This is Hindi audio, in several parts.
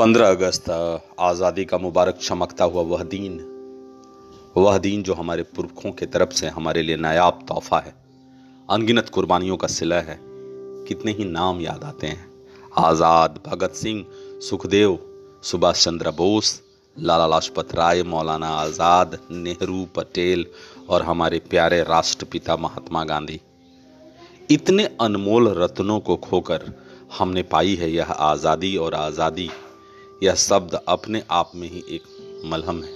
पंद्रह अगस्त आज़ादी का मुबारक चमकता हुआ वह दिन। वह दिन जो हमारे पुरखों के तरफ़ से हमारे लिए नायाब तोहफा है। अनगिनत कुर्बानियों का सिला है। कितने ही नाम याद आते हैं। आज़ाद भगत सिंह, सुखदेव, सुभाष चंद्र बोस, लाला लाजपत राय, मौलाना आज़ाद, नेहरू, पटेल और हमारे प्यारे राष्ट्रपिता महात्मा गांधी। इतने अनमोल रत्नों को खोकर हमने पाई है यह आज़ादी और आज़ादी। यह शब्द अपने आप में ही एक मलहम है।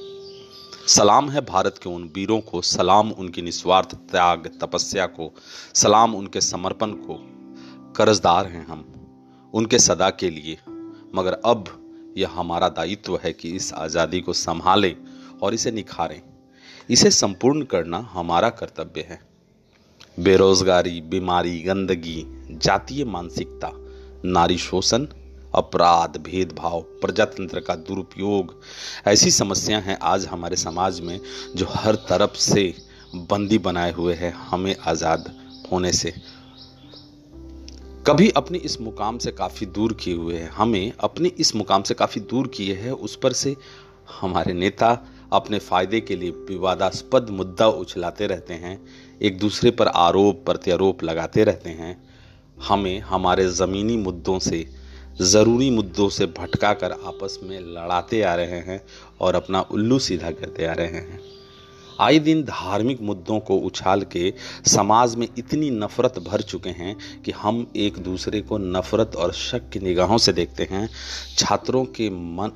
सलाम है भारत के उन वीरों को, सलाम उनकी निस्वार्थ त्याग, तपस्या को, सलाम उनके समर्पण को। कर्जदार हैं हम, उनके सदा के लिए। मगर अब यह हमारा दायित्व है कि इस आज़ादी को संभालें और इसे निखारें। इसे संपूर्ण करना हमारा कर्तव्य है। बेरोजगारी, बीमारी, गंदगी, जातीय मानसिकता, नारी शोषण अपराध, भेदभाव, प्रजातंत्र का दुरुपयोग, ऐसी समस्या हैं आज हमारे समाज में जो हर तरफ़ से बंदी बनाए हुए हैं हमें आज़ाद होने से। कभी अपने इस मुकाम से काफ़ी दूर किए हुए हैं। हमें अपने इस मुकाम से काफ़ी दूर किए हैं, उस पर से हमारे नेता अपने फ़ायदे के लिए विवादास्पद मुद्दा उछलाते रहते हैं, एक दूसरे पर आरोप प्रत्यारोप लगाते रहते हैं। हमें हमारे ज़मीनी मुद्दों से ज़रूरी मुद्दों से भटका कर आपस में लड़ाते आ रहे हैं और अपना उल्लू सीधा करते आ रहे हैं। आए दिन धार्मिक मुद्दों को उछाल के समाज में इतनी नफरत भर चुके हैं कि हम एक दूसरे को नफरत और शक की निगाहों से देखते हैं। छात्रों के मन,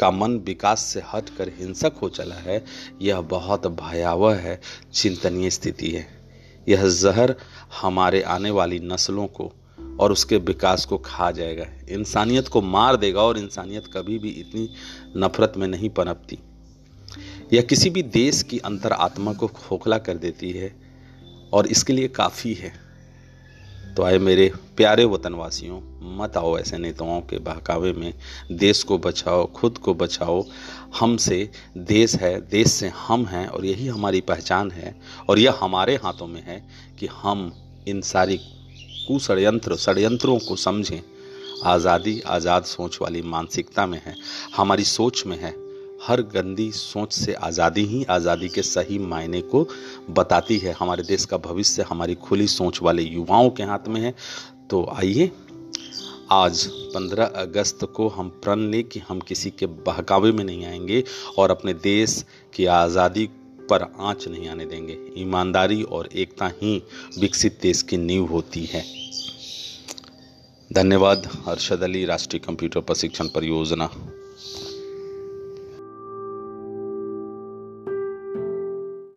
का मन विकास से हटकर हिंसक हो चला है। यह बहुत भयावह है, चिंतनीय स्थिति है। यह जहर हमारे आने वाली नस्लों को और उसके विकास को खा जाएगा। इंसानियत को मार देगा और इंसानियत कभी भी इतनी नफरत में नहीं पनपती। यह किसी भी देश की अंतर आत्मा को खोखला कर देती है और इसके लिए काफ़ी है। तो आए मेरे प्यारे वतनवासियों, मत आओ ऐसे नेताओं के बहकावे में। देश को बचाओ, खुद को बचाओ। हमसे देश है, देश से हम हैं और यही हमारी पहचान है और यह हमारे हाथों में है कि हम इन सारी कुषड्यंत्र षड्यंत्रों को समझें। आज़ादी, आज़ाद सोच वाली मानसिकता में है, हमारी सोच में है। हर गंदी सोच से आज़ादी ही आज़ादी के सही मायने को बताती है। हमारे देश का भविष्य, हमारी खुली सोच वाले युवाओं के हाथ में है। तो आइए, आज 15 अगस्त को हम प्रण लें कि हम किसी के बहकावे में नहीं आएँगे और अपने देश की आज़ादी पर आँच नहीं आने देंगे। ईमानदारी और एकता ही विकसित देश की नींव होती है। धन्यवाद, अरशद अली राष्ट्रीय कंप्यूटर प्रशिक्षण परियोजना।